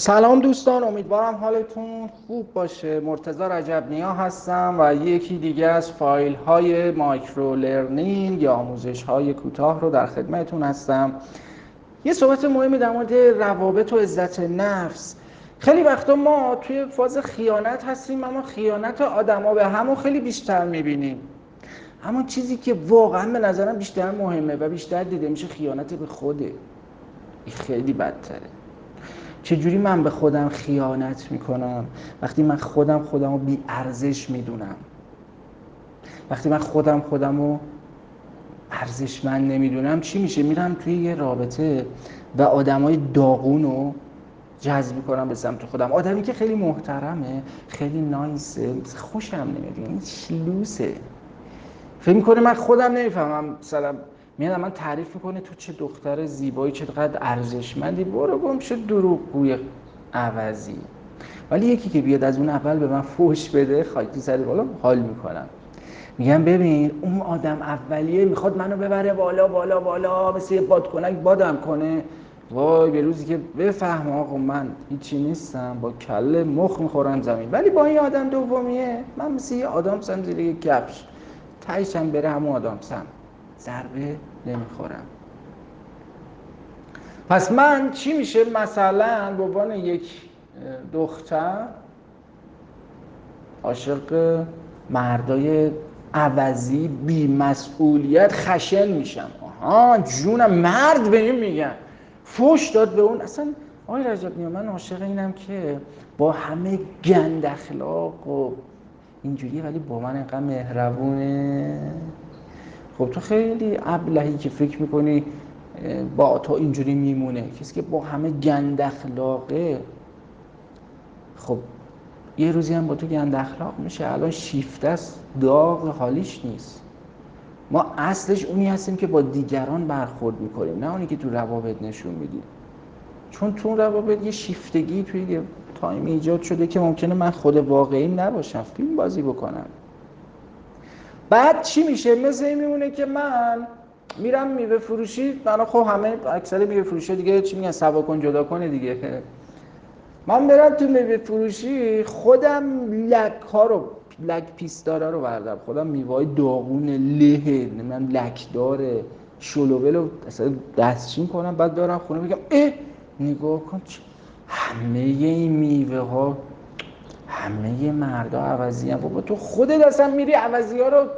سلام دوستان امیدوارم حالتون خوب باشه. مرتضی رجب نیا هستم و یکی دیگه از فایل های مایکرو لرنینگ یا آموزش های کوتاه رو در خدمتتون هستم. یه صحبت مهمی در مورد روابط و عزت نفس. خیلی وقتا ما توی فاز خیانت هستیم اما خیانت آدما به همون خیلی بیشتر می‌بینیم. اما چیزی که واقعا به نظرم بیشتر مهمه و بیشتر دیده میشه خیانت به خوده. خیلی بدتره. چجوری من به خودم خیانت می‌کنم؟ وقتی من خودم خودم رو بی ارزش می‌دونم. وقتی من خودم خودم رو ارزشمند نمی‌دونم چی میشه؟ میرم توی یه رابطه و آدمای داغون رو جذب می‌کنم به سمت خودم. آدمی که خیلی محترمه خیلی نایسه خوشم نمیاد این شلوسه فکر می‌کنه من خودم نمی‌فهمم مثلا میاد من تعریف می‌کنه تو چه دختر زیبایی چقدر ارزشمندی. برو گم شد دروغگوی عوضی. ولی یکی که بیاد از اون اول به من فوش بده خاکی سر بالا حال می‌کنم. میگم ببین اون آدم اولیه می‌خواد منو ببره بالا بالا بالا مثل یه بادکنک بادم کنه. وای به روزی که بفهم آقا من هیچی نیستم. با کله مخ می‌خورم زمین. ولی با این آدم دومیه. من مثل یه آدم سم زیر یه کفش. تایشم بره همون آدم سم ضربه نمی‌خورم. پس من چی میشه مثلا به عنوان یک دختر عاشق مردای عوضی بی مسئولیت خشن میشم. آها جونم مرد به این میگن. فوش داد به اون. اصلا آقای رجب نیا من عاشق اینم که با همه گند اخلاق و اینجوریه ولی با من اینقدر مهربونه. خب تو خیلی ابلهی که فکر می‌کنی با تو اینجوری میمونه. کسی که با همه گند اخلاقه خب یه روزی هم با تو گند اخلاق میشه. الان شیفته است داغ حالیش نیست. ما اصلش اونی هستیم که با دیگران برخورد می‌کنیم نه اونی که تو روابط نشون میدیم. چون تو روابط یه شیفتگی توی یه تایم ایجاد شده که ممکنه من خود واقعی نباشم فیلم بازی بکنم. بعد چی میشه؟ مثل این میمونه که من میرم میوه فروشی من خب همه اکثر میوه فروشی دیگه چی میگن؟ سوا کن جدا کنه دیگه. من برم تو میوه فروشی خودم لک ها رو لک پیستارا رو بردم خودم میوه داغون له من لک داره شلوول رو اصلا دستچین کنم بعد دارم خونه بگم اه نگاه کن همه این میوه ها همه مردا عوضی هم بابا تو خودت اصلا میری عوضی ها رو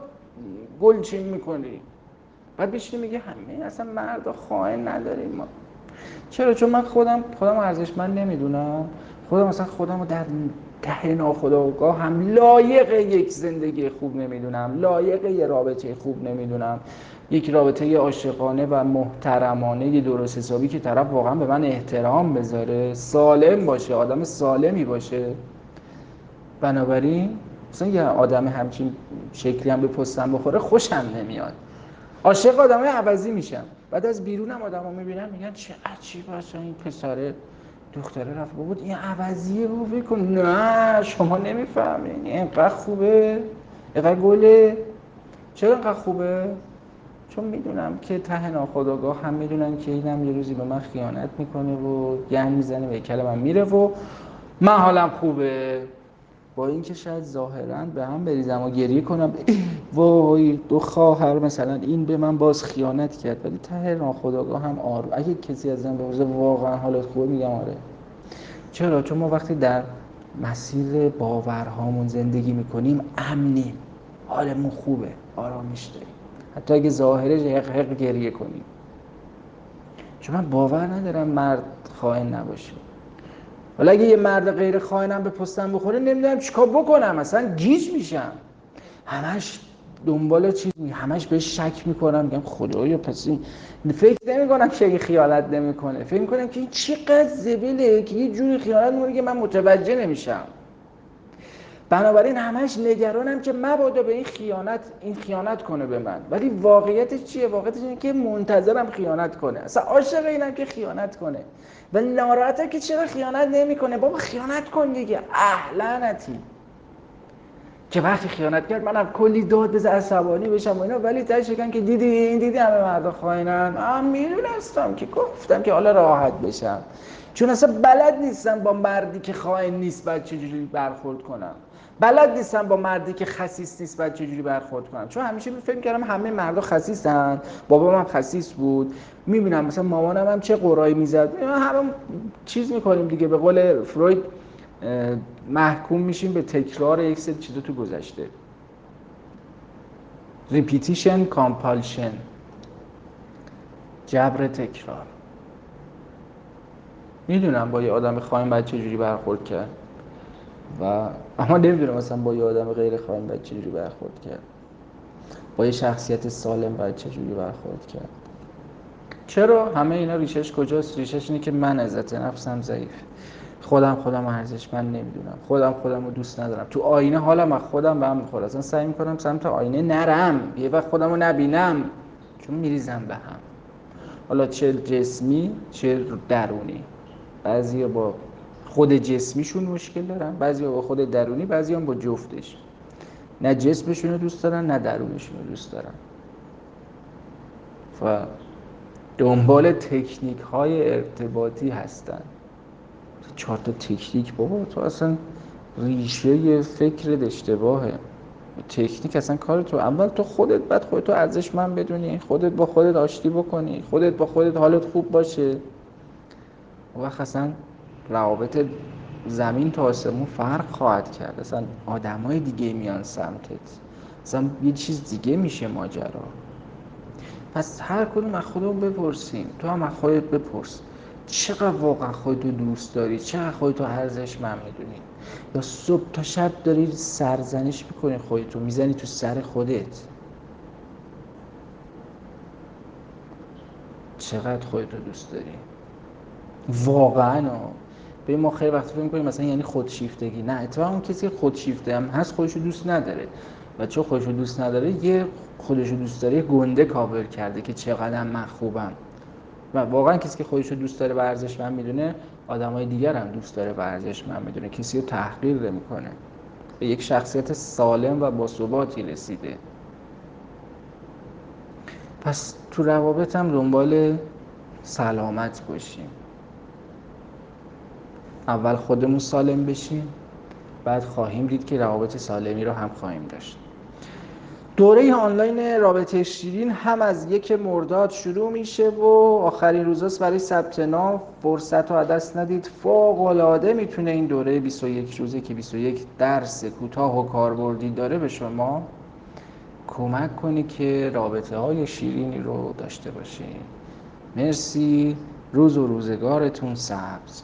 گلچین می‌کنی. بعد بشینی میگه همه اصلا مردا خائن نداریم ما. چرا؟ چون من خودم خودم ارزشمند نمی‌دونم. خودم مثلا خودم رو در ته ناخودآگاه هم لایق یک زندگی خوب نمی‌دونم. لایق یه رابطه خوب نمی‌دونم. یک رابطه عاشقانه و محترمانه درست حسابی که طرف واقعا به من احترام بذاره. سالم باشه. آدم سالمی باشه. بنابراین مثلا یه آدم همچین شکلی هم به پستم بخوره خوشم نمیاد. عاشق آدمای عوضی میشم. بعد از بیرونم آدمو می‌بینم میگن چه عجیب اصلا این پسره دختره رفت. بود این عوضیه رو بکن نه شما نمی‌فهمین. اینقدر خوبه. اینقدر گله. چرا اینقدر خوبه؟ چون می‌دونم که ته ناخودآگاه هم می‌دونن که اینم یه روزی به من خیانت می‌کنه و گن می‌زنه به کل من میره و من حالم خوبه. با اینکه شاید ظاهرا به هم بریزم و گریه کنم وای دو خواهر مثلا این به من باز خیانت کرد ولی ته ناخودآگاه هم آروم اگه کسی از من بپرسه واقعا حالت خوبه میگم آره. چرا؟ چون ما وقتی در مسیر باورهامون زندگی می‌کنیم امنیم. حالمون خوبه آرامش داریم. حتی اگه ظاهرش حق حق گریه کنیم. چون من باور ندارم مرد خائن نباشه. حالا اگه یه مرد غیر خائنم به پستم بخوره نمی‌دونم چیکار بکنم. اصلا گیج میشم. همش دنبال چیز همش بهش شک می‌کنم. میگم خدایا پس این فکر نمی کنم که این خیالت نمی‌کنه. فکر می‌کنم که این چقدر زبله که یه جوری خیالت می‌کنه که من متوجه نمیشم. بنابراین همش نگرانم که مبادا به این خیانت این خیانت کنه به من. ولی واقعیتش چیه؟ واقعیتش اینه که منتظرم خیانت کنه. اصلا عاشق اینم که خیانت کنه. و ناراحته که چرا خیانت نمی‌کنه؟ بابا خیانت کن دیگه. اهلنتی که وقتی خیانت کرد منم کلی داد بز عصبانی بشم و اینا. ولی تاش شکن که دیدی این دیدی همه مردا خائنن من می‌دونستم که گفتم که حالا راحت بشم. چون اصلا بلد نیستم با مردی که خائن نیست بعد چجوری برخورد کنم. بلد نیستم با مردی که خسیس نیست بعد چجوری برخورد کنم. چون همیشه فکر کردم همه مردا خسیسن. بابام هم خسیس بود. می‌بینم مثلا مامانم هم چه غرایی می‌زد. همه چیز می‌کنیم دیگه. به قول فروید محکوم میشیم به تکرار یک سری چیزا تو گذشته. repetition compulsion جبر تکرار. می‌دونم با یه آدم خواهیم باید چجوری برخورد کرد. و اما نمی‌دونم مثلا با یه آدم غیر خواهیم باید چجوری برخورد کرد. با یه شخصیت سالم باید چجوری برخورد کرد. چرا؟ همه اینا ریشش کجاست؟ ریشش اینه که من عزت نفسم ضعیف. خودم خودم ارزش من نمی‌دونم. خودم خودم رو دوست ندارم. تو آینه حالم از خودم به هم می‌خوره. اصلا سعی می‌کنم سمت آینه نرم. یه وقت خودم رو نبینم. چون میریزم به هم. حالا چه جسمی چه درونی. بعضی با خود جسمیشون مشکل دارن بعضی با خود درونی بعضی هم با جفتش. نه جسمشون رو دوست دارن نه درونشون رو دوست دارن. و دنبال تکنیک های ارتباطی هستن. چهار تا تکنیک بابا تو اصلا ریشه فکر اشتباهه. تکنیک اصلا کار تو اول تو خودت بعد خودت تو ارزش من بدونی. خودت با خودت آشتی بکنی. خودت با خودت حالت خوب باشه. و اصلا روابط زمین تا آسمون فرق خواهد کرد. اصلا آدمای دیگه میان سمتت. اصلا یه چیز دیگه میشه ماجرا. پس هر کدوم از خودمون بپرسیم. تو هم از خودت بپرس. چقدر واقعا خودتو دوست داری؟ چقدر خودتو ارزش من می‌دونی؟ یا صبح تا شب داری سرزنش می‌کنی خودتو می‌زنی تو سر خودت؟ چقدر خودتو دوست داری؟ واقعا به ما خیلی وقت فکر می‌کنیم مثلا یعنی خودشیفتگی. نه اتفاقا اون کسی خودشیفته هم هست خودشو دوست نداره. و چون خودشو دوست نداره یه خودشو دوست داره گنده کابل کرده که چقدر من خوبم. و واقعا کسی که خودشو دوست داره و ارزش من می‌دونه آدمای دیگر هم دوست داره و ارزش من می‌دونه. کسی رو تحقیر نمی‌کنه. به یک شخصیت سالم و باثباتی رسیده. پس تو روابط هم دنبال سلامت باشیم. اول خودمون سالم بشیم بعد خواهیم دید که روابط سالمی رو هم خواهیم داشت. دوره آنلاین رابطه شیرین هم از یک مرداد شروع میشه و آخرین روزاست برای ثبت نام. فرصت رو دست ندید. فوق العاده می‌تونه این دوره 21 روزه که 21 درس کوتاه و کاربردی داره به شما کمک کنی که رابطه های شیرینی رو داشته باشین. مرسی. روز و روزگارتون سبز.